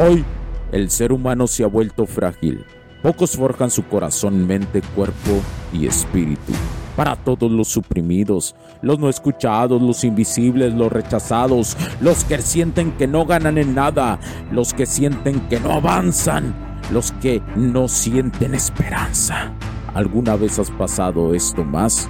Hoy, el ser humano se ha vuelto frágil. Pocos forjan su corazón, mente, cuerpo y espíritu. Para todos los suprimidos, los no escuchados, los invisibles, los rechazados, los que sienten que no ganan en nada, los que sienten que no avanzan, los que no sienten esperanza. ¿Alguna vez has pasado esto más?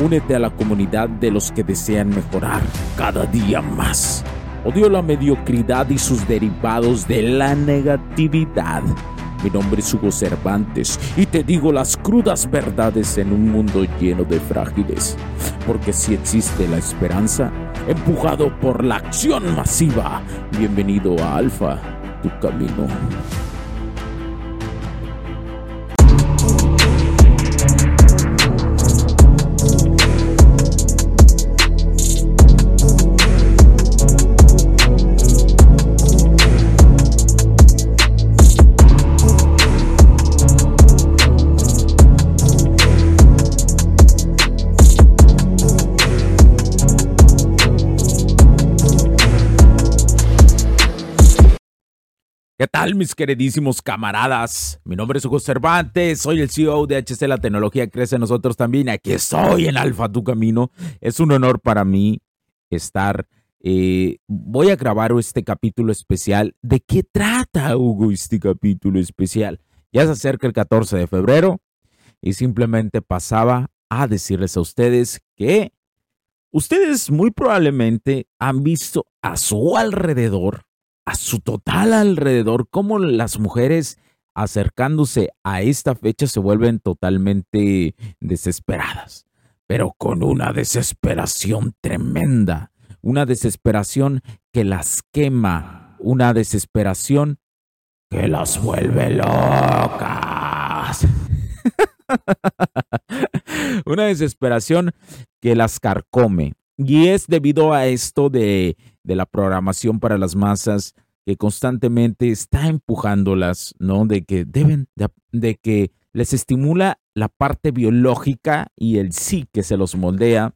Únete a la comunidad de los que desean mejorar cada día más. Odio la mediocridad y sus derivados de la negatividad. Mi nombre es Hugo Cervantes y te digo las crudas verdades en un mundo lleno de frágiles. Porque si existe la esperanza, empujado por la acción masiva, bienvenido a Alfa, tu camino. ¿Qué tal mis queridísimos camaradas? Mi nombre es Hugo Cervantes, soy el CEO de HC La Tecnología Crece en Nosotros también. Aquí estoy en Alfa Tu Camino. Es un honor para mí estar. Eh, voy a grabar este capítulo especial. ¿De qué trata, Hugo, este capítulo especial? Ya se acerca el 14 de febrero y simplemente pasaba a decirles a ustedes que ustedes muy probablemente han visto a su alrededor a su total alrededor, cómo las mujeres acercándose a esta fecha se vuelven totalmente desesperadas, pero con una desesperación tremenda, una desesperación que las quema, una desesperación que las vuelve locas. una desesperación que las carcome. Y es debido a esto de de la programación para las masas que constantemente está empujándolas, ¿no? De que deben, de, que les estimula la parte biológica y el sí que se los moldea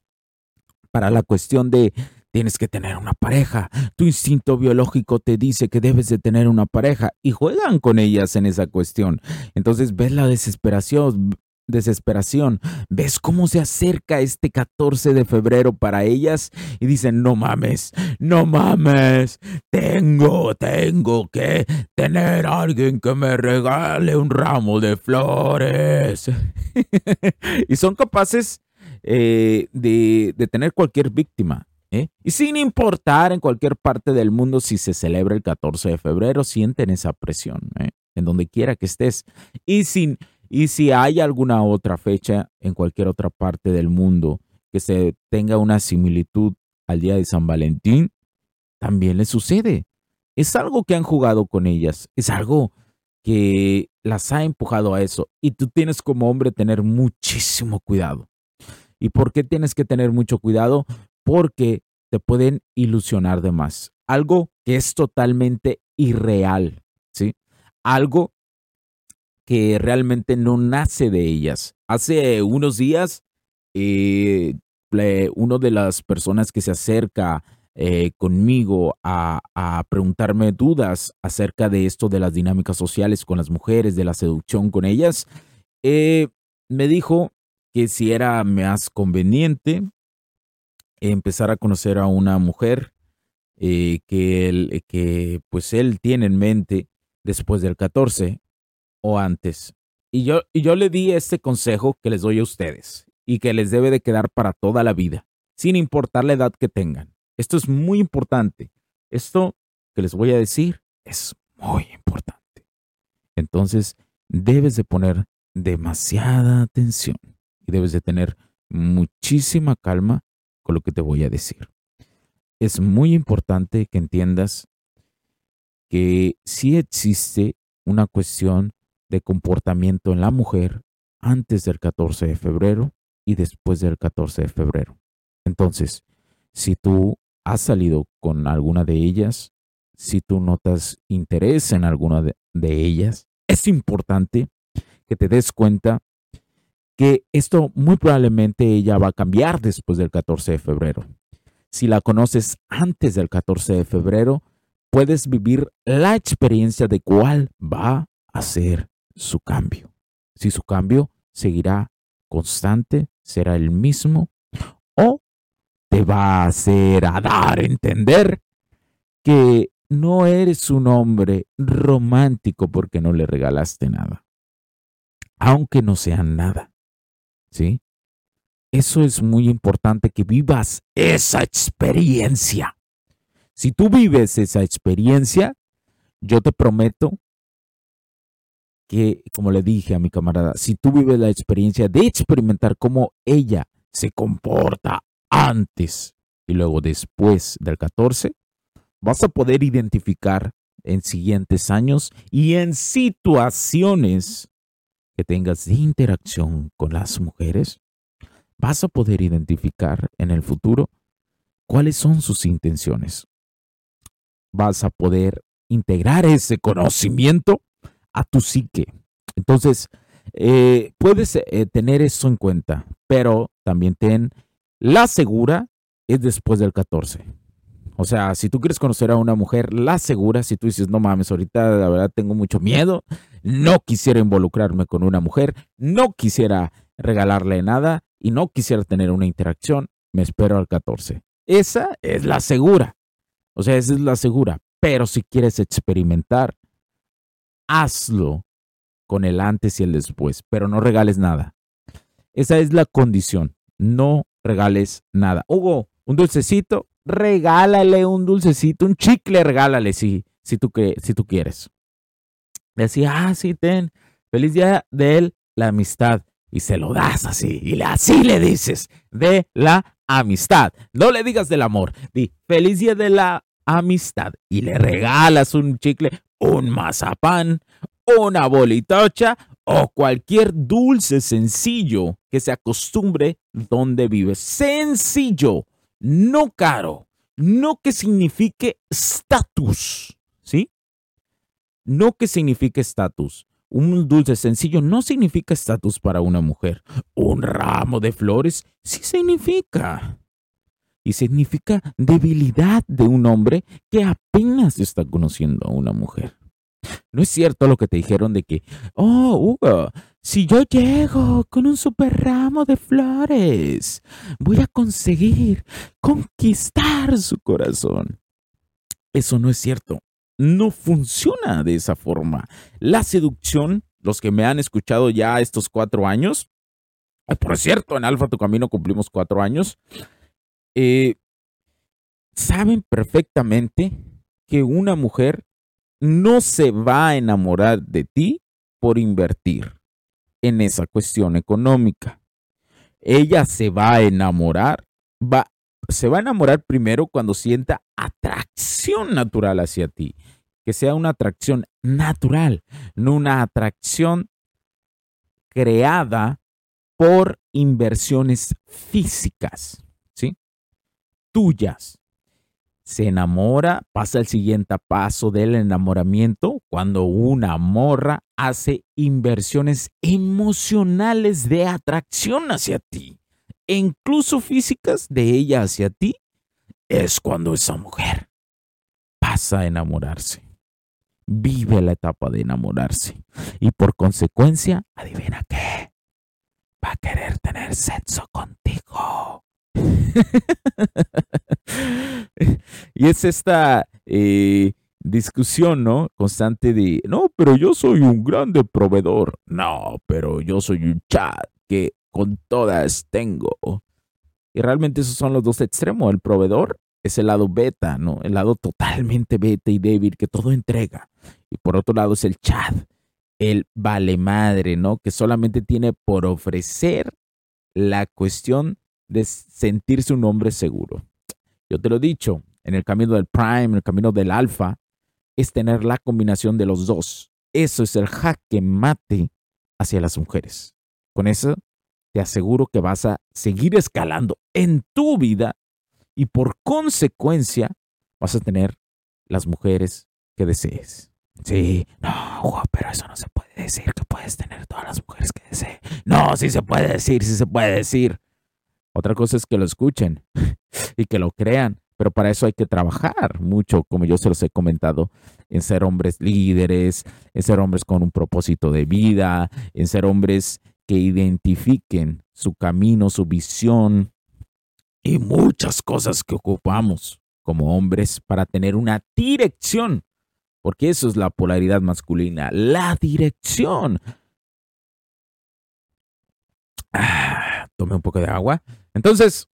para la cuestión de tienes que tener una pareja, tu instinto biológico te dice que debes de tener una pareja y juegan con ellas en esa cuestión. Entonces ves la desesperación, desesperación. ¿Ves cómo se acerca este 14 de febrero para ellas? Y dicen, no mames, no mames, tengo, tengo que tener a alguien que me regale un ramo de flores. y son capaces eh, de, de, tener cualquier víctima. ¿eh? Y sin importar en cualquier parte del mundo si se celebra el 14 de febrero, sienten esa presión, ¿eh? en donde quiera que estés. Y sin y si hay alguna otra fecha en cualquier otra parte del mundo que se tenga una similitud al día de San Valentín, también le sucede. Es algo que han jugado con ellas, es algo que las ha empujado a eso. Y tú tienes como hombre tener muchísimo cuidado. ¿Y por qué tienes que tener mucho cuidado? Porque te pueden ilusionar de más. Algo que es totalmente irreal, ¿sí? Algo que realmente no nace de ellas. Hace unos días, eh, una de las personas que se acerca eh, conmigo a, preguntarme dudas acerca de esto de las dinámicas sociales con las mujeres, de la seducción con ellas, eh, me dijo que si era más conveniente empezar a conocer a una mujer que, que pues él tiene en mente después del 14 o antes. Y yo, y yo le di este consejo que les doy a ustedes y que les debe de quedar para toda la vida, sin importar la edad que tengan. Esto es muy importante. Esto que les voy a decir es muy importante. Entonces, debes de poner demasiada atención y debes de tener muchísima calma con lo que te voy a decir. Es muy importante que entiendas que sí existe una cuestión de comportamiento en la mujer antes del 14 de febrero y después del 14 de febrero. Entonces, si tú has salido con alguna de ellas, si tú notas interés en alguna de, ellas, es importante que te des cuenta que esto muy probablemente ella va a cambiar después del 14 de febrero. Si la conoces antes del 14 de febrero, puedes vivir la experiencia de cuál va a ser su cambio. Si su cambio seguirá constante, será el mismo, o te va a hacer a dar a entender que no eres un hombre romántico porque no le regalaste nada, aunque no sea nada. ¿Sí? Eso es muy importante que vivas esa experiencia. Si tú vives esa experiencia, yo te prometo que, como le dije a mi camarada, si tú vives la experiencia de experimentar cómo ella se comporta antes y luego después del 14, vas a poder identificar en siguientes años y en situaciones que tengas de interacción con las mujeres, vas a poder identificar en el futuro cuáles son sus intenciones. Vas a poder integrar ese conocimiento a tu psique. Entonces, eh, puedes eh, tener eso en cuenta, pero también ten la segura es después del 14. O sea, si tú quieres conocer a una mujer, la segura, si tú dices, no mames, ahorita la verdad tengo mucho miedo, no quisiera involucrarme con una mujer, no quisiera regalarle nada y no quisiera tener una interacción, me espero al 14. Esa es la segura. O sea, esa es la segura. Pero si quieres experimentar, hazlo con el antes y el después, pero no regales nada. Esa es la condición. No regales nada. Hugo, un dulcecito, regálale un dulcecito, un chicle, regálale si, si, tú, si tú quieres. Decía, ah, sí, ten, feliz día de la amistad. Y se lo das así, y así le dices, de la amistad. No le digas del amor, di, feliz día de la amistad. Y le regalas un chicle, un mazapán, una bolitocha o cualquier dulce sencillo que se acostumbre donde vives. Sencillo no caro, no que signifique estatus, ¿sí? No que signifique estatus. Un dulce sencillo no significa estatus para una mujer. Un ramo de flores sí significa. Y significa debilidad de un hombre que apenas está conociendo a una mujer. No es cierto lo que te dijeron de que, oh, Hugo, si yo llego con un super ramo de flores, voy a conseguir conquistar su corazón. Eso no es cierto. No funciona de esa forma. La seducción, los que me han escuchado ya estos cuatro años, por cierto, en Alfa Tu Camino cumplimos cuatro años, eh, saben perfectamente que una mujer no se va a enamorar de ti por invertir en esa cuestión económica. Ella se va a enamorar, va, se va a enamorar primero cuando sienta atracción natural hacia ti, que sea una atracción natural, no una atracción creada por inversiones físicas. Tuyas se enamora, pasa el siguiente paso del enamoramiento cuando una morra hace inversiones emocionales de atracción hacia ti, e incluso físicas de ella hacia ti, es cuando esa mujer pasa a enamorarse. Vive la etapa de enamorarse y por consecuencia, adivina qué, va a querer tener sexo contigo. y es esta eh, discusión, ¿no? Constante de, no, pero yo soy un grande proveedor. No, pero yo soy un chat que con todas tengo. Y realmente esos son los dos extremos. El proveedor es el lado beta, ¿no? El lado totalmente beta y débil que todo entrega. Y por otro lado es el chat, el vale madre, ¿no? Que solamente tiene por ofrecer la cuestión de sentirse un hombre seguro. Yo te lo he dicho, en el camino del Prime, en el camino del Alfa, es tener la combinación de los dos. Eso es el jaque mate hacia las mujeres. Con eso te aseguro que vas a seguir escalando en tu vida y por consecuencia vas a tener las mujeres que desees. Sí, no, pero eso no se puede decir que puedes tener todas las mujeres que desees. No, sí se puede decir, sí se puede decir. Otra cosa es que lo escuchen y que lo crean, Pero para eso hay que trabajar mucho, como yo se los he comentado, en ser hombres líderes, en ser hombres con un propósito de vida, en ser hombres que identifiquen su camino, su visión y muchas cosas que ocupamos como hombres para tener una dirección, porque eso es la polaridad masculina, la dirección. Ah, tome un poco de agua. Entonces,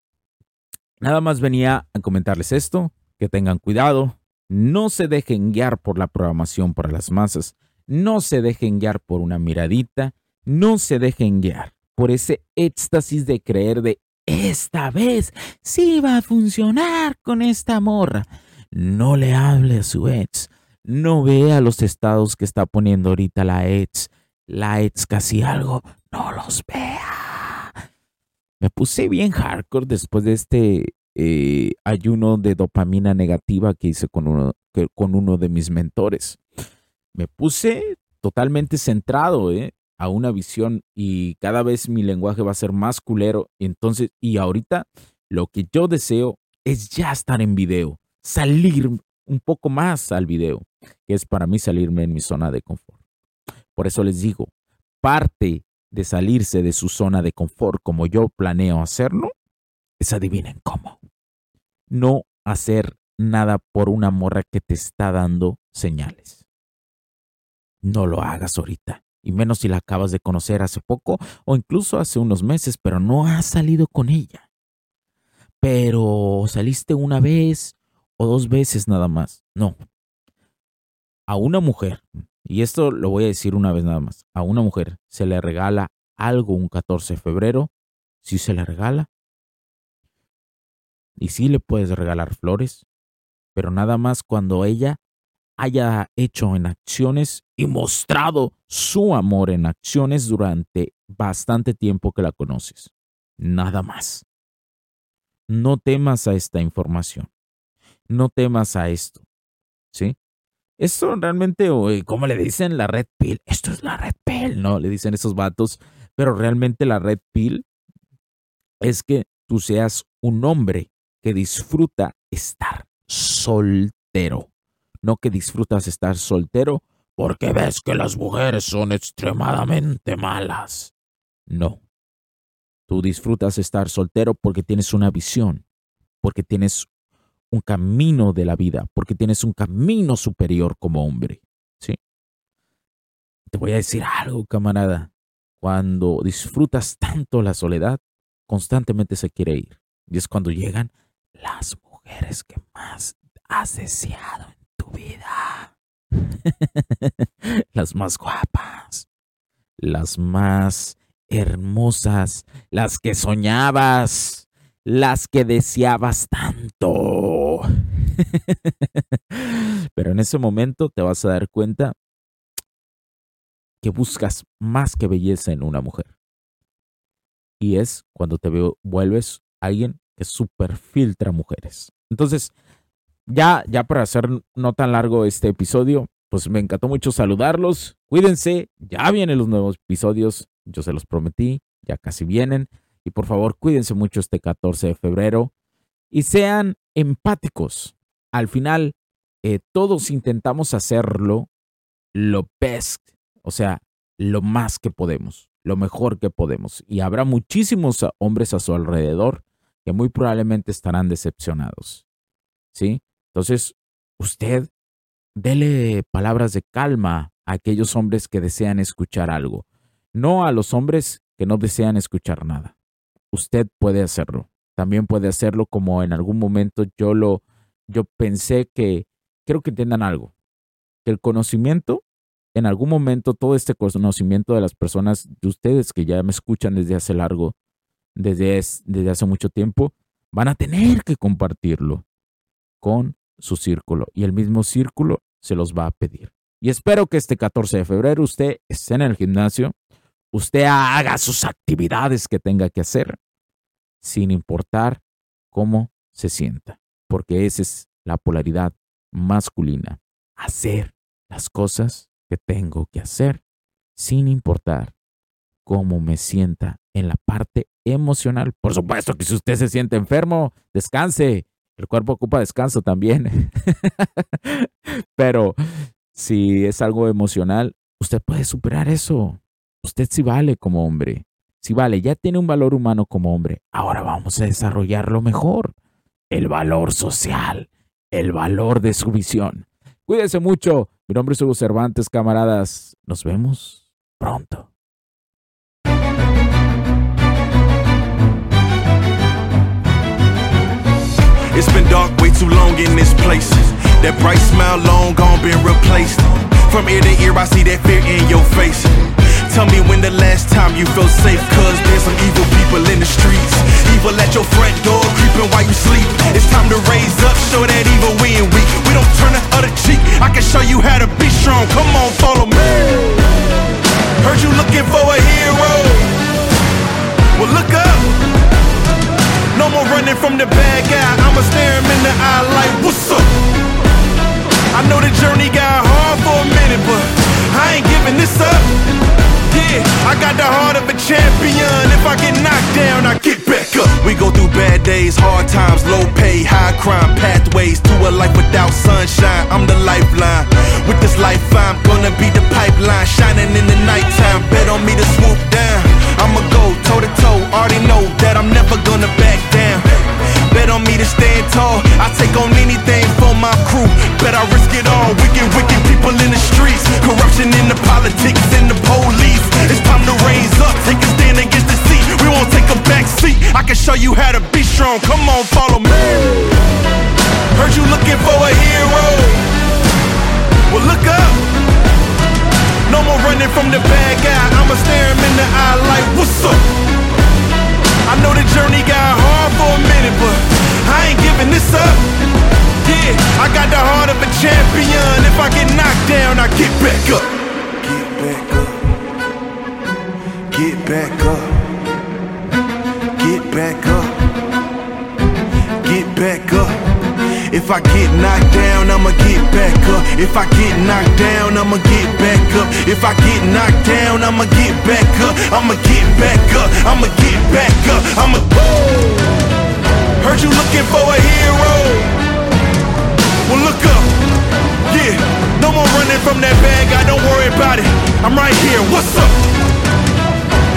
nada más venía a comentarles esto, que tengan cuidado, no se dejen guiar por la programación para las masas, no se dejen guiar por una miradita, no se dejen guiar por ese éxtasis de creer de esta vez sí va a funcionar con esta morra. No le hable a su ex. No vea los estados que está poniendo ahorita la ex. La ex casi algo. No los vea. Me puse bien hardcore después de este eh, ayuno de dopamina negativa que hice con uno, con uno de mis mentores. Me puse totalmente centrado, ¿eh? a una visión y cada vez mi lenguaje va a ser más culero. Entonces, y ahorita lo que yo deseo es ya estar en video, salir un poco más al video, que es para mí salirme en mi zona de confort. Por eso les digo, parte de salirse de su zona de confort como yo planeo hacerlo, es adivinen cómo. No hacer nada por una morra que te está dando señales. No lo hagas ahorita y menos si la acabas de conocer hace poco o incluso hace unos meses, pero no has salido con ella. Pero saliste una vez o dos veces nada más. No. A una mujer, y esto lo voy a decir una vez nada más, a una mujer se le regala algo un 14 de febrero, si se le regala. Y sí le puedes regalar flores, pero nada más cuando ella haya hecho en acciones y mostrado su amor en acciones durante bastante tiempo que la conoces. Nada más. No temas a esta información. No temas a esto. ¿Sí? Esto realmente, ¿cómo le dicen? La red pill. Esto es la red pill, ¿no? Le dicen esos vatos. Pero realmente la red pill es que tú seas un hombre que disfruta estar soltero no que disfrutas estar soltero porque ves que las mujeres son extremadamente malas. No. Tú disfrutas estar soltero porque tienes una visión, porque tienes un camino de la vida, porque tienes un camino superior como hombre. ¿Sí? Te voy a decir algo, camarada. Cuando disfrutas tanto la soledad, constantemente se quiere ir. Y es cuando llegan las mujeres que más has deseado vida. las más guapas, las más hermosas, las que soñabas, las que deseabas tanto. Pero en ese momento te vas a dar cuenta que buscas más que belleza en una mujer. Y es cuando te veo, vuelves alguien que super filtra mujeres. Entonces, ya, ya para hacer no tan largo este episodio, pues me encantó mucho saludarlos. Cuídense, ya vienen los nuevos episodios, yo se los prometí, ya casi vienen. Y por favor, cuídense mucho este 14 de febrero y sean empáticos. Al final, eh, todos intentamos hacerlo lo best, o sea, lo más que podemos, lo mejor que podemos. Y habrá muchísimos hombres a su alrededor que muy probablemente estarán decepcionados. ¿Sí? Entonces, usted dele palabras de calma a aquellos hombres que desean escuchar algo, no a los hombres que no desean escuchar nada. Usted puede hacerlo. También puede hacerlo como en algún momento yo lo yo pensé que quiero que entiendan algo, que el conocimiento en algún momento todo este conocimiento de las personas de ustedes que ya me escuchan desde hace largo, desde, desde hace mucho tiempo, van a tener que compartirlo con su círculo y el mismo círculo se los va a pedir. Y espero que este 14 de febrero usted esté en el gimnasio, usted haga sus actividades que tenga que hacer, sin importar cómo se sienta, porque esa es la polaridad masculina. Hacer las cosas que tengo que hacer sin importar cómo me sienta en la parte emocional. Por supuesto que si usted se siente enfermo, descanse, El cuerpo ocupa descanso también. Pero si es algo emocional, usted puede superar eso. Usted sí vale como hombre. Si vale, ya tiene un valor humano como hombre. Ahora vamos a desarrollarlo mejor. El valor social, el valor de su visión. Cuídense mucho. Mi nombre es Hugo Cervantes, camaradas. Nos vemos pronto. It's been dark way too long in this place. That bright smile long gone been replaced. From ear to ear, I see that fear in your face. Tell me when the last time you felt safe, cause there's some evil a life without sunshine. I'm the lifeline. With this life, I'm gonna be the pipeline, shining in the nighttime. Bet on me to swoop down. I'ma go toe to toe. Already know that I'm never gonna back down. Bet on me to stand tall. I take on anything for my crew. Bet I risk it all. Wicked, wicked people in the streets. Corruption in the politics and the police. It's time to raise up. Take a stand against the seat. We won't take a back seat. I can show you how to be strong. Come on, follow. Heard you looking for a hero. Well, look up. No more running from the bad guy. I'ma stare him in the eye like, what's up? I know the journey got hard for a minute, but I ain't giving this up. Yeah, I got the heart of a champion. If I get knocked down, I get back up. Get back up. Get back up. Get back up. If I get knocked down, I'ma get back up. If I get knocked down, I'ma get back up. If I get knocked down, I'ma get back up. I'ma get back up. I'ma get back up. I'ma. Go Heard you looking for a hero. Well, look up. Yeah, no more running from that bad guy. Don't worry about it. I'm right here. What's up?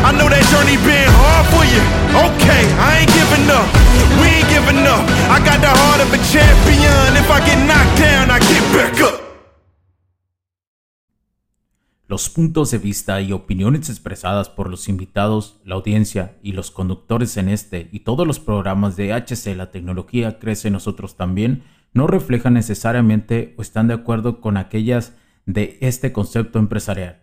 I know hard for you. I ain't giving up. We giving up. I got the heart of a champion. If I get knocked down, I get back up. Los puntos de vista y opiniones expresadas por los invitados, la audiencia y los conductores en este y todos los programas de HC La Tecnología Crece Nosotros también no reflejan necesariamente o están de acuerdo con aquellas de este concepto empresarial,